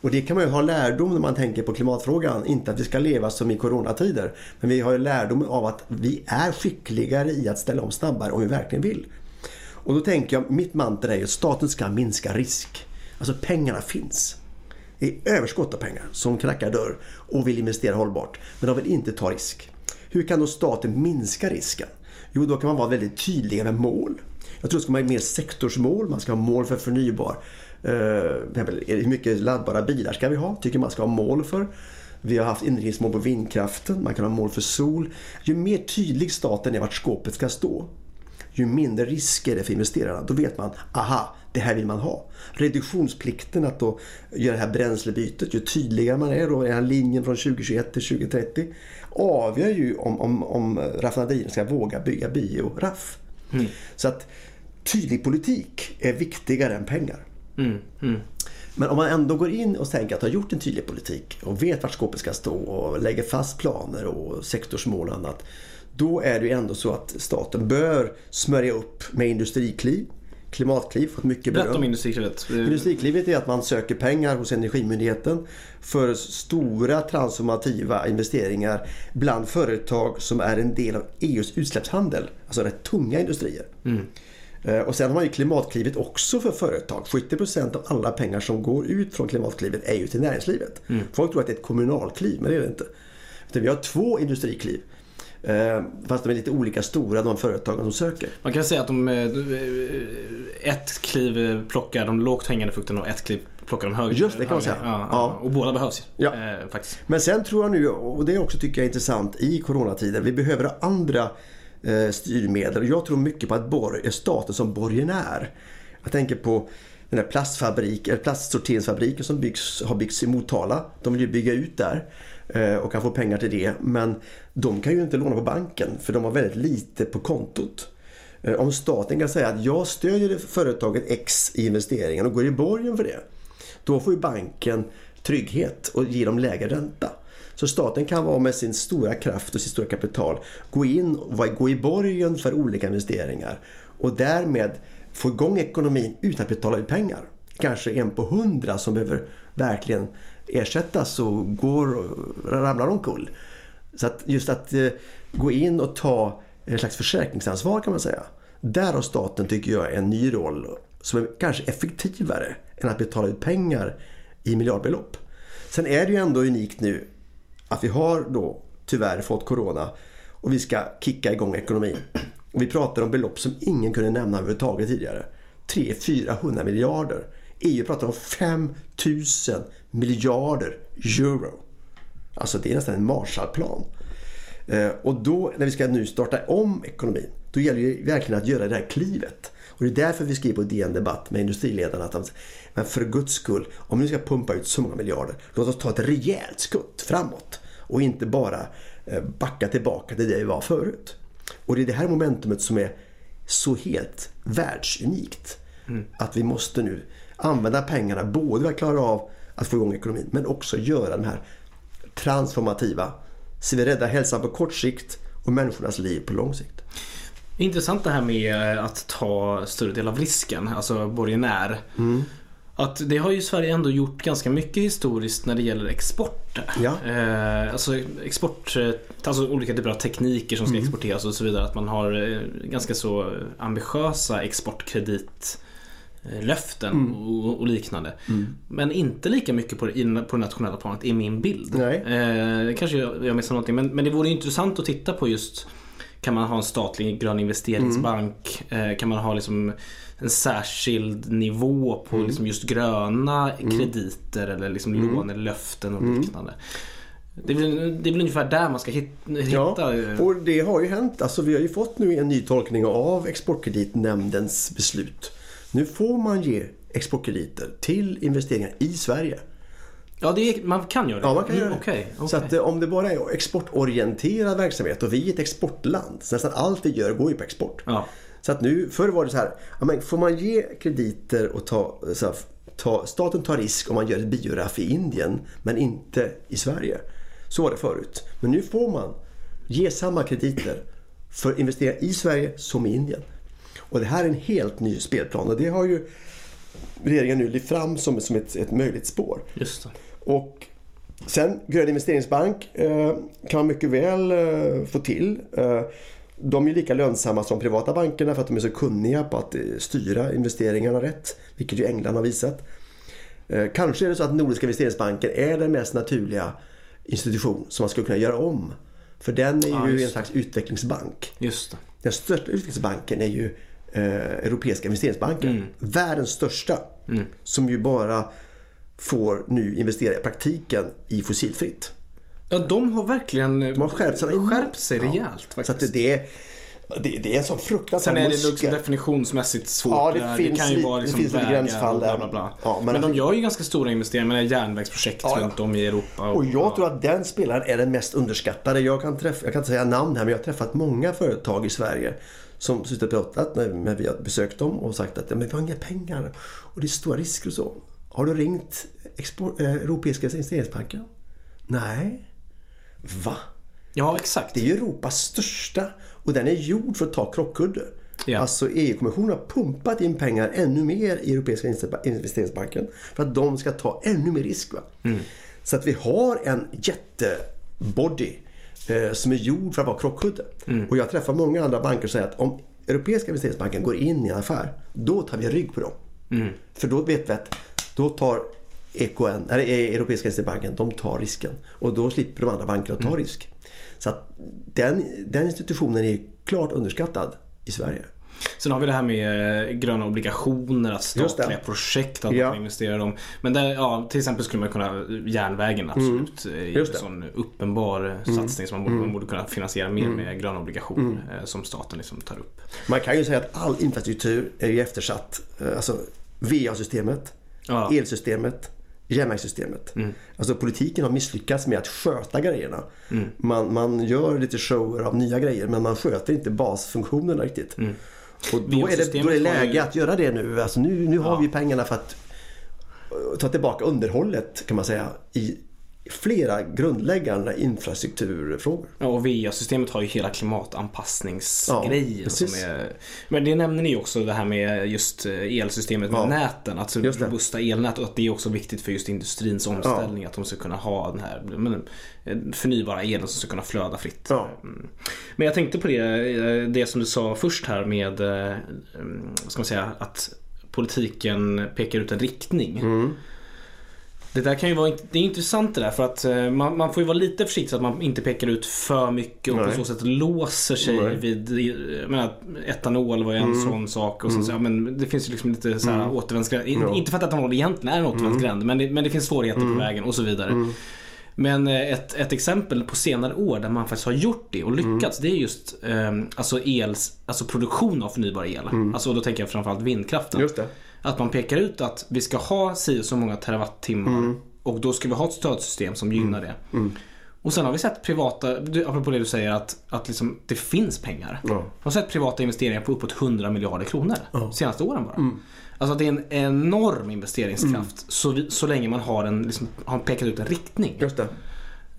Och det kan man ju ha lärdom när man tänker på klimatfrågan. Inte att vi ska leva som i coronatider. Men vi har ju lärdom av att vi är skickligare i att ställa om snabbare om vi verkligen vill. Och då tänker jag, mitt mantra är ju att staten ska minska risk. Alltså pengarna finns. Det är överskott av pengar som knackar dörr och vill investera hållbart. Men de vill inte ta risk. Hur kan då staten minska risken? Jo, då kan man vara väldigt tydlig med mål. Jag tror man ska ha mer sektorsmål. Man ska ha mål för förnybar. Eh, hur mycket laddbara bilar ska vi ha? Tycker man ska ha mål för. Vi har haft inriktningsmål på vindkraften. Man kan ha mål för sol. Ju mer tydlig staten är vart skåpet ska stå ju mindre risker det är för investerarna. Då vet man, aha, det här vill man ha. Reduktionsplikten att då göra det här bränslebytet, ju tydligare man är då i den här linjen från 2021 till 2030 avgör ju om, om, om raffinaderierna ska våga bygga bioraff. Så att tydlig politik är viktigare än pengar. Men om man ändå går in och tänker att ha gjort en tydlig politik och vet vart skåpet ska stå och lägger fast planer och sektorsmål och annat. Då är det ju ändå så att staten bör smörja upp med industrikliv, klimatkliv, fått mycket
Berätta om
beröm.
Industriklivet.
Industriklivet är att man söker pengar hos Energimyndigheten för stora transformativa investeringar bland företag som är en del av EUs utsläppshandel. Alltså rätt tunga industrier. Eh, Och sen har man ju Klimatklivet också för företag. 70% av alla pengar som går ut från Klimatklivet är ju till näringslivet. Folk tror att det är ett kommunalkliv, men det är det inte. Utan vi har två industrikliv. Eh, Fast de är lite olika stora de företagen som söker.
Man kan säga att de, eh, ett kliv plockar de lågt hängande frukterna och ett kliv plockar de högre.
Just det, kan man säga.
Ja,
Ja.
Och båda behövs.
Ja.
Eh, faktiskt.
Men sen tror jag nu, och det också tycker jag är intressant i coronatiden, vi behöver andra eh, Eh, styrmedel. Jag tror mycket på att borg, staten som borgenär. Jag tänker på den här plastfabrik, eller plastsorteringsfabriken som byggs, har byggts i Motala. De vill ju bygga ut där eh, och kan få pengar till det. Men de kan ju inte låna på banken för de har väldigt lite på kontot. Eh, om staten kan säga att jag stödjer företaget X i investeringen och går i borgen för det. Då får ju banken trygghet och ger dem lägre ränta. Så staten kan vara med sin stora kraft och sitt stora kapital gå in och gå i borgen för olika investeringar och därmed få igång ekonomin utan att betala ut pengar. Kanske en på hundra som behöver verkligen ersättas och går och ramlar omkull. Så att just att eh, gå in och ta ett slags försäkringsansvar kan man säga. Där har staten, tycker jag, en ny roll som är kanske effektivare än att betala ut pengar i miljardbelopp. Sen är det ju ändå unikt nu att vi har då tyvärr fått corona och vi ska kicka igång ekonomin. Och vi pratar om belopp som ingen kunde nämna överhuvudtaget tidigare. 300-400 miljarder. EU pratar om 5 000 miljarder euro. Alltså det är nästan en Marshallplan. Eh, och då när vi ska nu starta om ekonomin, då gäller det verkligen att göra det här klivet. Och det är därför vi skriver på DN Debatt med industriledarna att men för guds skull, om vi ska pumpa ut så många miljarder, låt oss ta ett rejält skutt framåt. Och inte bara eh, backa tillbaka till det vi var förut. Och det är det här momentumet som är så helt världsunikt. Att vi måste nu använda pengarna både för att klara av att få igång ekonomin men också göra den här transformativa. Så vi räddar hälsan på kort sikt och människornas liv på lång sikt.
Intressant det här med eh, att ta större del av risken, alltså borgenär. Att det har ju Sverige ändå gjort ganska mycket historiskt när det gäller export.
Ja.
Eh, alltså export, eh, alltså olika typer av tekniker som ska exporteras och så vidare. Att man har eh, ganska så ambitiösa exportkreditlöften och, och liknande. Men inte lika mycket på det, i- på det nationella planet är min bild.
Nej.
Eh, kanske jag, jag missar någonting. Men, men det vore intressant att titta på just kan man ha en statlig grön investeringsbank? Eh, kan man ha liksom en särskild nivå på liksom just gröna krediter eller liksom lånelöften och liknande? Det är, väl, det är väl ungefär där man ska hit, hitta...
Ja, och det har ju hänt. Alltså vi har ju fått nu en ny tolkning av Exportkreditnämndens beslut. Nu får man ge exportkrediter till investeringar i Sverige.
Ja, det är, man kan göra det?
Ja, man kan göra det.
Okej,
Så
okej.
att eh, om det bara är exportorienterad verksamhet och vi är ett exportland, så nästan allt vi gör går ju på export.
Ja.
Så att nu, förr var det så här, men får man ge krediter och ta, så här, ta, staten tar risk om man gör ett bioraff i Indien men inte i Sverige. Så var det förut. Men nu får man ge samma krediter för investeringar i Sverige som i Indien. Och det här är en helt ny spelplan och det har ju regeringen nu lyft fram som, som ett, ett möjligt spår.
Just det.
Och sen grön investeringsbank eh, kan man mycket väl eh, få till. Eh, de är lika lönsamma som privata bankerna för att de är så kunniga på att eh, styra investeringarna rätt. Vilket ju England har visat. Eh, kanske är det så att Nordiska investeringsbanken är den mest naturliga institution som man skulle kunna göra om. För den är
Ja,
ju
just
en slags utvecklingsbank.
Just det.
Den största utvecklingsbanken är ju eh, Europeiska investeringsbanken. Världens största. Som ju bara får nu investera i praktiken i fossilfritt.
Ja, de har verkligen
De har skärpt sig,
skärpt sig
Ja.
rejält
Så
faktiskt.
att det, det, är, det, det är en sån fruktansvärd
Sen är det
muskel.
liksom definitionsmässigt svårt.
Ja, det
där.
finns
kan ju
li-
vara
det
liksom
finns lite
vägar
gränsfall
och bla,
där.
bla, bla.
Ja,
men,
men-
de gör ju ganska stora investeringar med järnvägsprojekt
Ja, ja.
runt om i Europa.
Och jag tror att den spelaren är den mest underskattade. Jag kan, träffa, jag kan inte säga namn här men jag har träffat många företag i Sverige som suttit och pratat när, när vi har besökt dem och sagt att ja, men vi har inga pengar och det är stora risker och så. Har du ringt export, eh, Europeiska investeringsbanken? Nej. Va?
Ja, exakt.
Det är ju Europas största och den är gjord för att ta krockkudde.
Ja.
Alltså EU-kommissionen har pumpat in pengar ännu mer i Europeiska investeringsbanken för att de ska ta ännu mer risk. Va? Så att vi har en jättebody eh, som är gjord för att vara krockkudde. Och jag träffar många andra banker och säger att om Europeiska investeringsbanken går in i en affär, då tar vi rygg på dem. För då vet vi att då tar EKN, eller Europeiska investeringsbanken, de tar risken. Och då slipper de andra bankerna att ta risk. Så den, den institutionen är klart underskattad i Sverige.
Sen har vi det här med eh, gröna obligationer, att statliga projekt, att
Ja.
man investerar i dem. Men där, ja, till exempel skulle man kunna, järnvägen absolut, mm.
Just
en sån uppenbar eh, satsning som man borde, man borde kunna finansiera mer med gröna obligationer eh, som staten liksom tar upp.
Man kan ju säga att all infrastruktur är ju eftersatt. Eh, Alltså VA-systemet,
Ja.
elsystemet, järnvägssystemet. Alltså politiken har misslyckats med att sköta grejerna. Man, man gör lite shower av nya grejer men man sköter inte basfunktionerna riktigt. Och då är, det, då är det läge
ju-
att göra det nu. Alltså nu, nu har vi pengarna för att ta tillbaka underhållet kan man säga i flera grundläggande infrastrukturfrågor.
Ja, och VA-systemet har ju hela klimatanpassningsgrejen.
Ja,
som är, men det nämner ni också det här med just eh, elsystemet med
Ja,
näten. Alltså
just det.
robusta elnät och att det är också viktigt för just industrins omställning. Att de ska kunna ha den här men, eh, förnybara elen som ska kunna flöda fritt.
Ja.
Mm. Men jag tänkte på det, eh, det som du sa först här med eh, mm, vad ska man säga, att politiken pekar ut en riktning.
Mm.
Det där kan ju vara det är intressant det där för att eh, man, man får ju vara lite försiktig så att man inte pekar ut för mycket och
Nej.
på så sätt låser sig
Nej. Mm.
vid jag menar, etanol var ju en sån sak och så, så, ja, men det finns ju liksom lite så här återvändsgränd.
Ja. Mm.
Inte för att etanol egentligen är en återvändsgränd men, det, men det finns svårigheter på vägen och så vidare. Men eh, ett, ett exempel på senare år där man faktiskt har gjort det och lyckats det är just eh, alltså, el, alltså produktion av förnybar el. Alltså då tänker jag framförallt vindkraften.
Just det.
Att man pekar ut att vi ska ha si och så många terawattimmar och då ska vi ha ett stödsystem som gynnar det. Och sen har vi sett privata, apropå det du säger att, att liksom, det finns pengar.
Ja.
Vi har sett privata investeringar på uppåt 100 miljarder kronor senaste åren bara. Alltså att det är en enorm investeringskraft så, vi, så länge man har, en, liksom, har pekat ut en riktning.
Just det.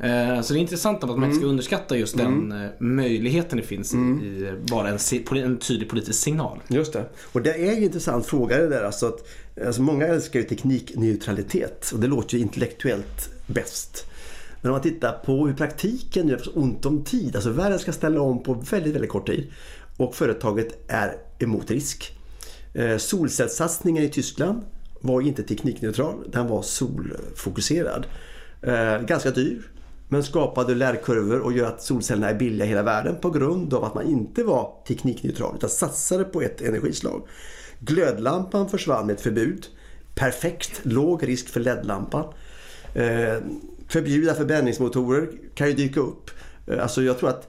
Eh, Så det är intressant att man inte ska underskatta just den eh, möjligheten det finns i, i bara en, en tydlig politisk signal.
Just det. Och det är en intressant fråga det där. Alltså att, alltså många älskar ju teknikneutralitet och det låter ju intellektuellt bäst. Men om man tittar på hur praktiken nu är så ont om tid. Alltså världen ska ställa om på väldigt, väldigt kort tid. Och företaget är emot risk. Eh, Solcellssatsningen i Tyskland var inte teknikneutral. Den var solfokuserad. Ganska dyr. Men skapade lärkurvor och gör att solcellerna är billiga i hela världen på grund av att man inte var teknikneutral utan satsade på ett energislag. Glödlampan försvann med ett förbud. Perfekt, låg risk för LED-lampan. Eh, förbjuda förbränningsmotorer kan ju dyka upp. Eh, alltså jag tror att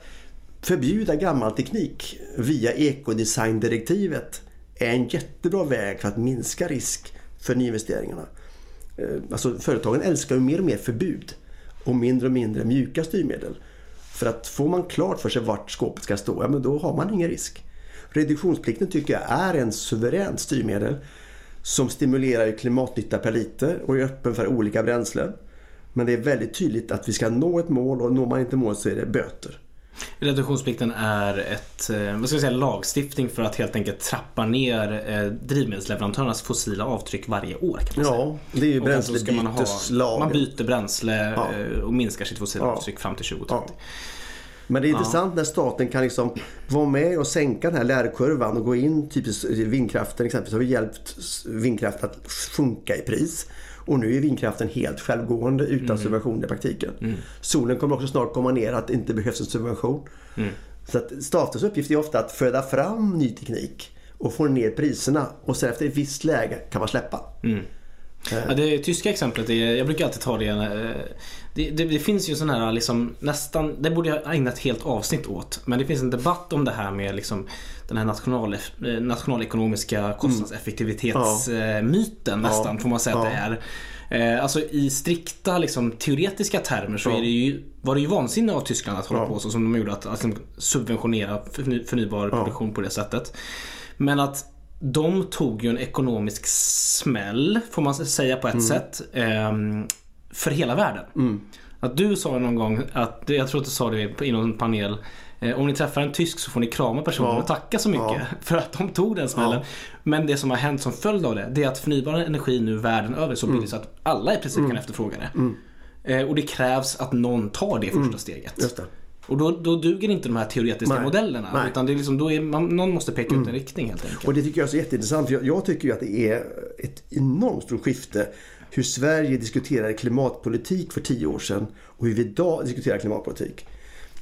förbjuda gammal teknik via ekodesigndirektivet är en jättebra väg för att minska risk för nyinvesteringarna. Eh, alltså företagen älskar ju mer och mer förbud och mindre och mindre mjuka styrmedel. För att får man klart för sig vart skåpet ska stå, ja men då har man ingen risk. Reduktionsplikten tycker jag är en suveränt styrmedel som stimulerar klimatnytta per liter och är öppen för olika bränslen. Men det är väldigt tydligt att vi ska nå ett mål och når man inte målet så är det böter.
Reduktionsplikten är ett, eh, vad ska jag säga, lagstiftning för att helt enkelt trappa ner eh, drivmedelsleverantörernas fossila avtryck varje år. Kan man.
Ja, det är ju bränslebyteslagen.
man byter bränsle
Ja.
eh, och minskar sitt fossila
Ja.
avtryck fram till 2030.
Ja. Men det är intressant när staten kan liksom vara med och sänka den här lärkurvan och gå in, typ i vindkraften exempelvis, har vi hjälpt vindkraften att sjunka i pris. Och nu är vindkraften helt självgående utan subvention i praktiken. Solen kommer också snart komma ner att det inte behövs en subvention. Så att statens uppgift är ofta att föda fram ny teknik och få ner priserna och sen efter ett visst läge kan man släppa.
Ja, det tyska exemplet, är, jag brukar alltid ta det, eh, det, det, det finns ju sån här liksom nästan, det borde jag ägna ett helt avsnitt åt. Men det finns en debatt om det här med liksom den här national, eh, nationalekonomiska kostnadseffektivitetsmyten nästan får man säga att det är. Eh, Alltså i strikta liksom, teoretiska termer så
Ja.
är det ju, var det ju vansinne av Tyskland att hålla
Ja.
på så som de gjorde. Att, att liksom subventionera förny, förnybar produktion på det sättet. Men att de tog ju en ekonomisk smäll, får man säga på ett sätt, ehm, för hela världen. Att du sa någon gång, att, jag tror att du sa det i någon panel, eh, om ni träffar en tysk så får ni krama personen
Ja.
och tacka så mycket
Ja.
för att de tog den smällen.
Ja.
Men det som har hänt som följd av det, det är att förnybar energi nu världen över är så billig så att alla i princip kan efterfråga det. Eh, Och det krävs att någon tar det första steget.
Just det.
Och då, då duger inte de här teoretiska
Nej.
modellerna.
Nej.
Utan det är liksom, då är man, någon måste peka ut en riktning helt enkelt.
Och det tycker jag är så jätteintressant. För jag, jag tycker ju att det är ett enormt stort skifte hur Sverige diskuterade klimatpolitik för tio år sedan och hur vi idag diskuterar klimatpolitik.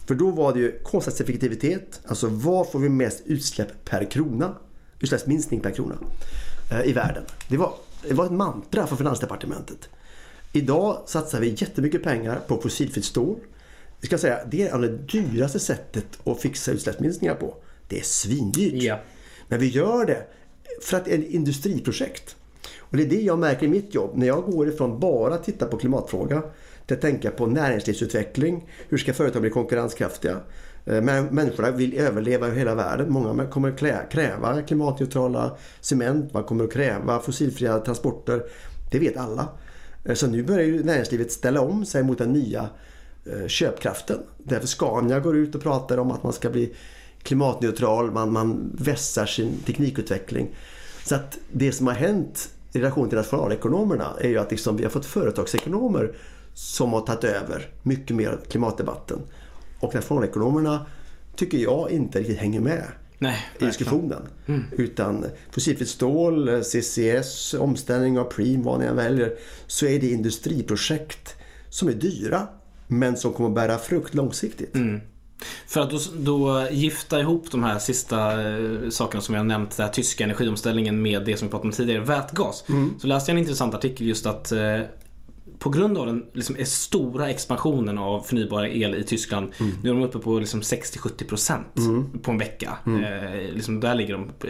För då var det ju kostnadseffektivitet, alltså var får vi mest utsläpp per krona? Utsläppsminskning per krona eh, i världen. Det var, det var ett mantra för Finansdepartementet. Idag satsar vi jättemycket pengar på fossilfritt stål. Vi ska säga, det är det dyraste sättet att fixa utsläppsminskningar på. Det är svindyrt.
Ja.
Men vi gör det för att det är ett industriprojekt. Och det är det jag märker i mitt jobb. När jag går ifrån bara att titta på klimatfråga till att tänka på näringslivsutveckling. Hur ska företag bli konkurrenskraftiga? Eh, människorna vill överleva i hela världen. Många kommer att kräva klimatneutrala cement. Man kommer att kräva fossilfria transporter. Det vet alla. Eh, så nu börjar ju näringslivet ställa om sig mot den nya eh, köpkraften. Därför Scania går ut och pratar om att man ska bli klimatneutral, man, man vässar sin teknikutveckling. Så att det som har hänt i relation till nationalekonomerna är ju att liksom vi har fått företagsekonomer som har tagit över mycket mer av klimatdebatten. Och nationalekonomerna tycker jag inte riktigt hänger med
Nej,
i diskussionen. Utan fossilfritt stål, CCS, omställning av Preem, vad ni än väljer. Så är det industriprojekt som är dyra men som kommer att bära frukt långsiktigt.
För att då, då gifta ihop de här sista eh, sakerna som jag nämnt, den här tyska energiomställningen med det som vi pratade om tidigare, vätgas. Så läste jag en intressant artikel just att eh, på grund av den liksom, stora expansionen av förnybar el i Tyskland. Nu är de uppe på liksom 60-70% på en vecka. Eh, liksom, där ligger de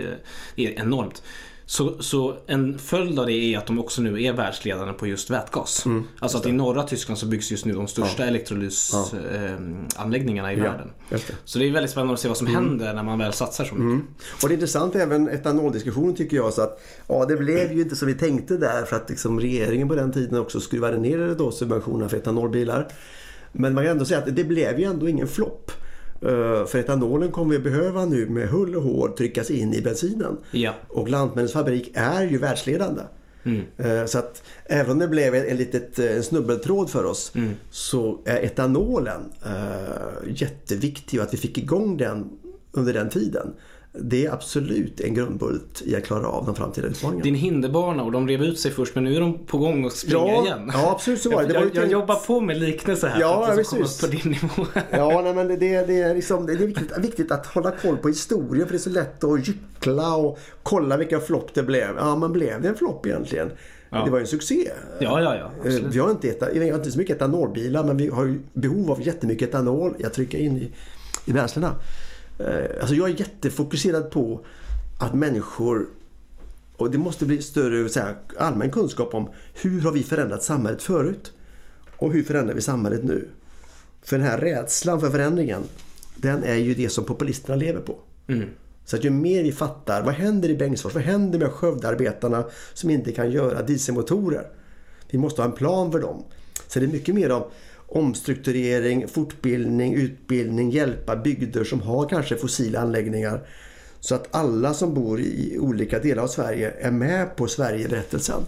eh, enormt. Så, så en följd av det är att de också nu är världsledande på just vätgas. alltså att i norra Tyskland så byggs just nu de största elektrolysanläggningarna i världen.
just det.
Så det är väldigt spännande att se vad som händer när man väl satsar så mycket.
Och det är intressant även etanoldiskussionen tycker jag. Så att, ja, det blev ju inte som vi tänkte där för att liksom, regeringen på den tiden också skruvade ner då subventionerna för etanolbilar. Men man kan ändå säga att det blev ju ändå ingen flopp. Eh, För etanolen kommer vi behöva nu med hull och hår tryckas in i bensinen.
Ja.
Och Lantmännens fabrik är ju världsledande. Eh, Så att även om det blev en, en litet eh, en snubbeltråd för oss så är etanolen eh, jätteviktig och att vi fick igång den under den tiden. Det är absolut en grundbult i att klara av de framtida utmaningarna.
Din hinderbana och de rev ut sig först men nu är de på gång att springa
Ja,
igen.
ja, absolut så var det. Det var
jag, jag
tänkt-
jobbar på med liknelse här
Ja,
för att komma upp på din nivå.
Ja, nej, men det, det, är, liksom, det är viktigt, viktigt att hålla koll på historien för det är så lätt att gyckla och kolla vilka flopp det blev. Ja, men blev det en flopp egentligen?
Ja.
Det var ju en succé.
Ja, ja, ja.
Eh,
Absolut.
Vi har inte, eta, vi har inte så mycket etanolbilar men vi har ju behov av jättemycket etanol att trycka in i, i bränslena. Eh, Alltså jag är jättefokuserad på att människor och det måste bli större så här, allmän kunskap om hur har vi förändrat samhället förut och hur förändrar vi samhället nu. För den här rädslan för förändringen den är ju det som populisterna lever på. Så att ju mer vi fattar, vad händer i Bengtsfors? Vad händer med Skövdearbetarna som inte kan göra dieselmotorer? Vi måste ha en plan för dem. Så det är mycket mer av omstrukturering, fortbildning, utbildning, hjälpa bygder som har kanske fossila anläggningar. Så att alla som bor i olika delar av Sverige är med på Sverigeberättelsen.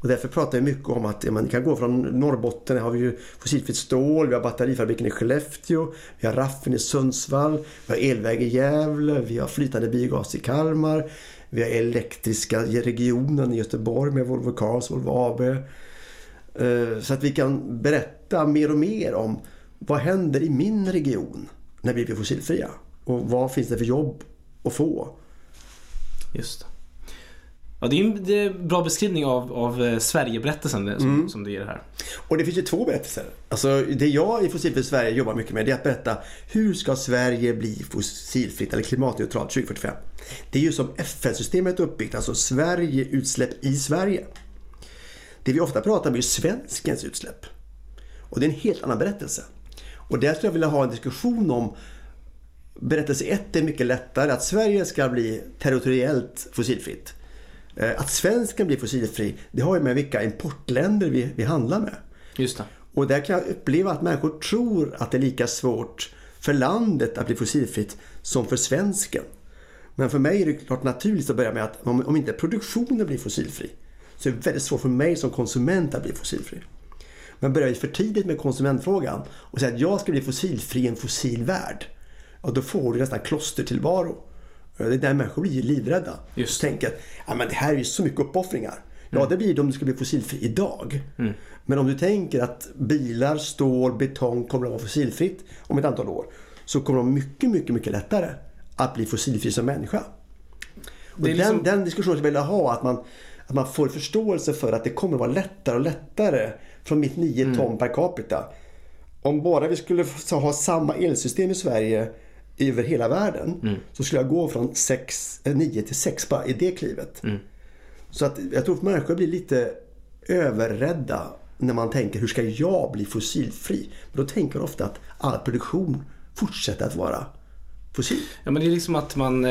Och därför pratar vi mycket om att man kan gå från Norrbotten, där har vi ju fossilfritt stål, vi har batterifabriken i Skellefteå, vi har raffen i Sundsvall, vi har elväg i Gävle, vi har flytande biogas i Kalmar, vi har elektriska regionen i Göteborg med Volvo Cars, Volvo AB. Eh, så att vi kan berätta mer och mer om vad händer i min region när vi blir fossilfria? Och vad finns det för jobb att få?
Just det. Ja, det är en det är bra beskrivning av, av eh, Sverigeberättelsen det, som, som du ger här.
Och det finns ju två berättelser. Alltså det jag i Fossilfritt Sverige jobbar mycket med det är att berätta hur ska Sverige bli fossilfritt eller klimatneutralt 2045. Det är ju som FN-systemet är uppbyggt, alltså Sverige utsläpp i Sverige. Det vi ofta pratar om är ju svenskens utsläpp. Och det är en helt annan berättelse. Och där skulle jag vilja ha en diskussion om Berättelse 1 är mycket lättare, att Sverige ska bli territoriellt fossilfritt. Eh, Att svensken blir fossilfri, det har ju med vilka importländer vi, vi handlar med.
Just det.
Och där kan jag uppleva att människor tror att det är lika svårt för landet att bli fossilfritt som för svensken. Men för mig är det klart naturligt att börja med att om, om inte produktionen blir fossilfri så är det väldigt svårt för mig som konsument att bli fossilfri. Men börjar vi för tidigt med konsumentfrågan och säger att jag ska bli fossilfri i en fossil värld. Ja, då får du nästan klostertillvaro. Det är där människor blir livrädda.
Just.
Tänker att ja, men det här är ju så mycket uppoffringar. Ja, det blir det om du ska bli fossilfri idag. Men om du tänker att bilar, stål, betong kommer att vara fossilfritt om ett antal år. Så kommer de mycket, mycket, mycket lättare att bli fossilfri som människa. Och
Det är liksom-
den, den diskussionen skulle jag vilja ha. Att man, att man får förståelse för att det kommer att vara lättare och lättare från mitt 9
Mm.
ton per capita. Om bara vi skulle ha samma elsystem i Sverige över hela världen
Mm.
så skulle jag gå från 6, eh, 9 till 6 bara i det klivet.
Mm.
Så att jag tror att människor blir lite överrädda när man tänker hur ska jag bli fossilfri? Men då tänker man ofta att all produktion fortsätter att vara fossil.
Ja men det är liksom att man,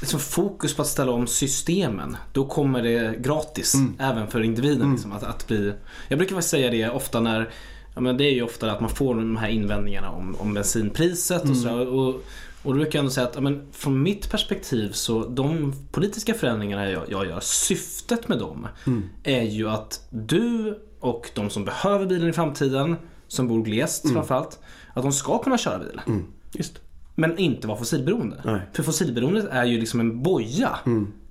liksom fokus på att ställa om systemen. Då kommer det gratis även för individen. Liksom, att, att bli, jag brukar säga det ofta när, ja, men det är ju ofta att man får de här invändningarna om, om bensinpriset och sådär. Och, och då brukar jag ändå säga att ja, men från mitt perspektiv så de politiska förändringarna jag, jag gör, syftet med dem är ju att du och de som behöver bilen i framtiden, som bor glest framförallt, att de ska kunna köra bil.
Just.
Men inte vara fossilberoende.
Nej.
För fossilberoendet är ju liksom en boja.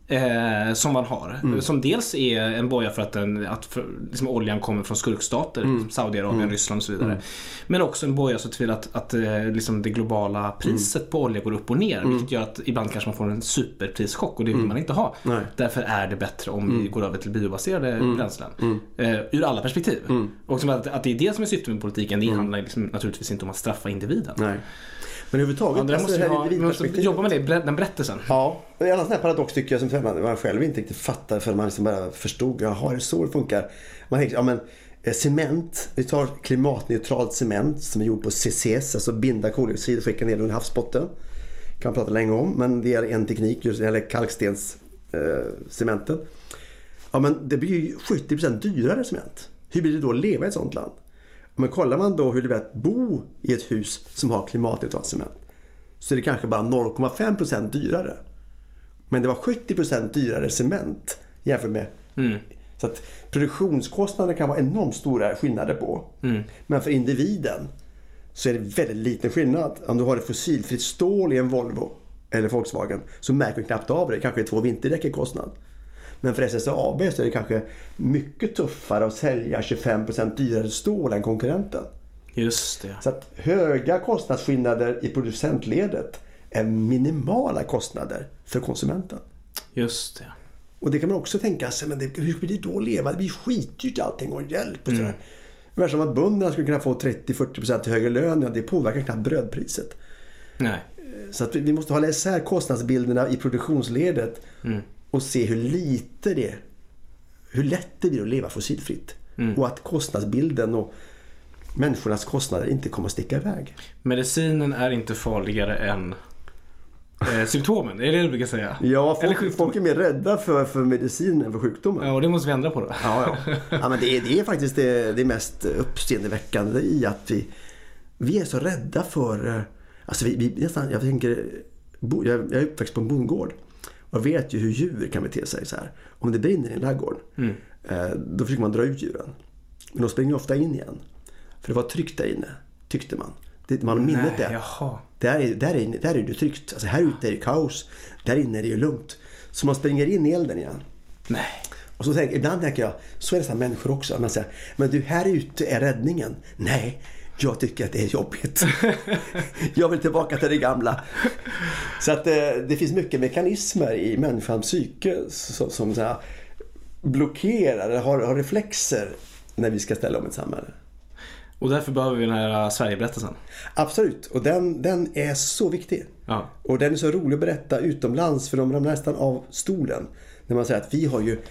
Eh, som man har. Som dels är en boja för att, den, att för, liksom oljan kommer från skurkstater. Som Saudiarabien, Ryssland och så vidare. Men också en boja så till att, att eh, liksom det globala priset på olja går upp och ner. Vilket gör att ibland kanske man får en superprischock och det vill man inte ha.
Nej.
Därför är det bättre om vi går över till biobaserade bränslen. Eh, ur alla perspektiv. Och att, att det är det som är syftet med politiken. Det handlar liksom naturligtvis inte om att straffa individen.
Nej. Men överhuvudtaget, alltså,
måste vi,
här
ha, måste jobba med det, den berättelsen.
Ja, och en annan sån här paradox tycker jag som man, själv inte riktigt fattar förrän man liksom bara förstod, jaha är det så det funkar? Man tänker, ja men eh, cement, vi tar klimatneutralt cement som är gjord på CCS, alltså binda koldioxid och skicka ner det under havsbotten. Kan man prata länge om, men det är en teknik, just det här kalkstenscementen. Eh, ja men det blir ju 70% dyrare cement. Hur blir det då att leva i ett sånt land? Men kollar man då hur det blir att bo i ett hus som har klimatneutralt cement så är det kanske bara 0,5% dyrare. Men det var 70% dyrare cement jämfört med... Så att produktionskostnader kan vara enormt stora skillnader på. Men för individen så är det väldigt liten skillnad. Om du har ett fossilfritt stål i en Volvo eller Volkswagen så märker du knappt av det. Kanske är två vinterdäck i kostnad. Men för SSAB så är det kanske mycket tuffare att sälja 25% dyrare stål än konkurrenten.
Just det.
Så att höga kostnadsskillnader i producentledet är minimala kostnader för konsumenten.
Just det.
Och det kan man också tänka sig, men det, hur blir det då att leva? Det blir skitdyrt allting och hjälp och sådär. Mm. som att bönderna skulle kunna få 30-40% högre lön, ja, det påverkar knappt brödpriset.
Nej.
Så att vi- måste hålla isär kostnadsbilderna i produktionsledet och se hur lite det hur lätt det blir att leva fossilfritt. Och att kostnadsbilden och människornas kostnader inte kommer att sticka iväg.
Medicinen är inte farligare än eh, symptomen. Är det det du brukar säga?
Ja, folk, folk är mer rädda för, för medicin än för sjukdomen.
Ja, och det måste vi ändra på då.
Ja, ja. ja men det, är, det är faktiskt det, det mest uppseendeväckande i att vi, vi är så rädda för... eh, Alltså vi, vi nästan, jag tänker, jag är uppväxt på en bondgård och vet ju hur djur kan bete sig så här. Om det brinner i en ladugård, eh, då försöker man dra ut djuren. Men de springer ofta in igen. För det var tryggt där inne, tyckte man. Det, man har minnet det.
jaha.
Där är, där, är, där är det tryggt. Alltså här ute är det kaos. Där inne är det ju lugnt. Så man springer in i elden igen.
Nej.
Och så tänker, ibland tänker jag, så är det så människor också. Man säger, men du här ute är räddningen. Nej, jag tycker att det är jobbigt. jag vill tillbaka till det gamla. Så att eh, det finns mycket mekanismer i människans psyke som, som här, blockerar, eller har, har reflexer när vi ska ställa om ett samhälle.
Och därför behöver vi den här uh, Sverigeberättelsen.
Absolut, och den, den är så viktig.
Ja.
Och den är så rolig att berätta utomlands för de ramlar nästan av stolen. När man säger att vi har ju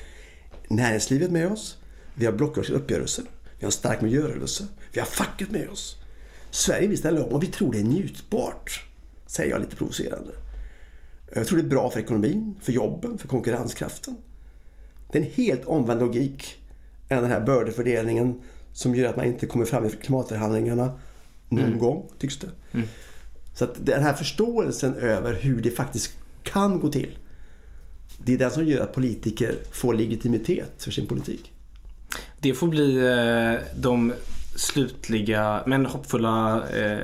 näringslivet med oss. Vi har blockuppgörelser. Vi har en stark miljörörelse. Vi har facket med oss. Sverige vill ställa om och vi tror det är njutbart. Säger jag lite provocerande. Jag tror det är bra för ekonomin, för jobben, för konkurrenskraften. Det är en helt omvänd logik än den här bördefördelningen som gör att man inte kommer fram i klimatförhandlingarna någon gång, tycks det. Så att den här förståelsen över hur det faktiskt kan gå till. Det är den som gör att politiker får legitimitet för sin politik.
Det får bli eh, de slutliga men hoppfulla eh,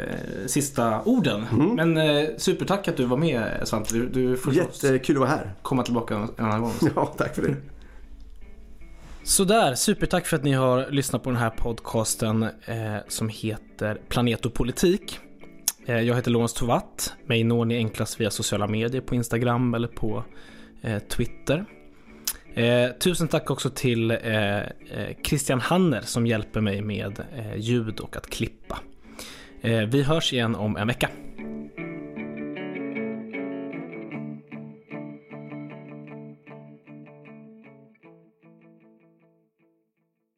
sista orden. Men eh, supertack att du var med Svante. Du, du får
Jättekul att vara här.
komma tillbaka en annan gång.
Ja, tack för det.
Sådär, supertack för att ni har lyssnat på den här podcasten eh, som heter Planet och politik. Eh, jag heter Lorentz Tovatt. Mig når ni enklast via sociala medier på Instagram eller på eh, Twitter. Eh, tusen tack också till eh, eh, Christian Hanner som hjälper mig med eh, ljud och att klippa. Eh, vi hörs igen om en vecka.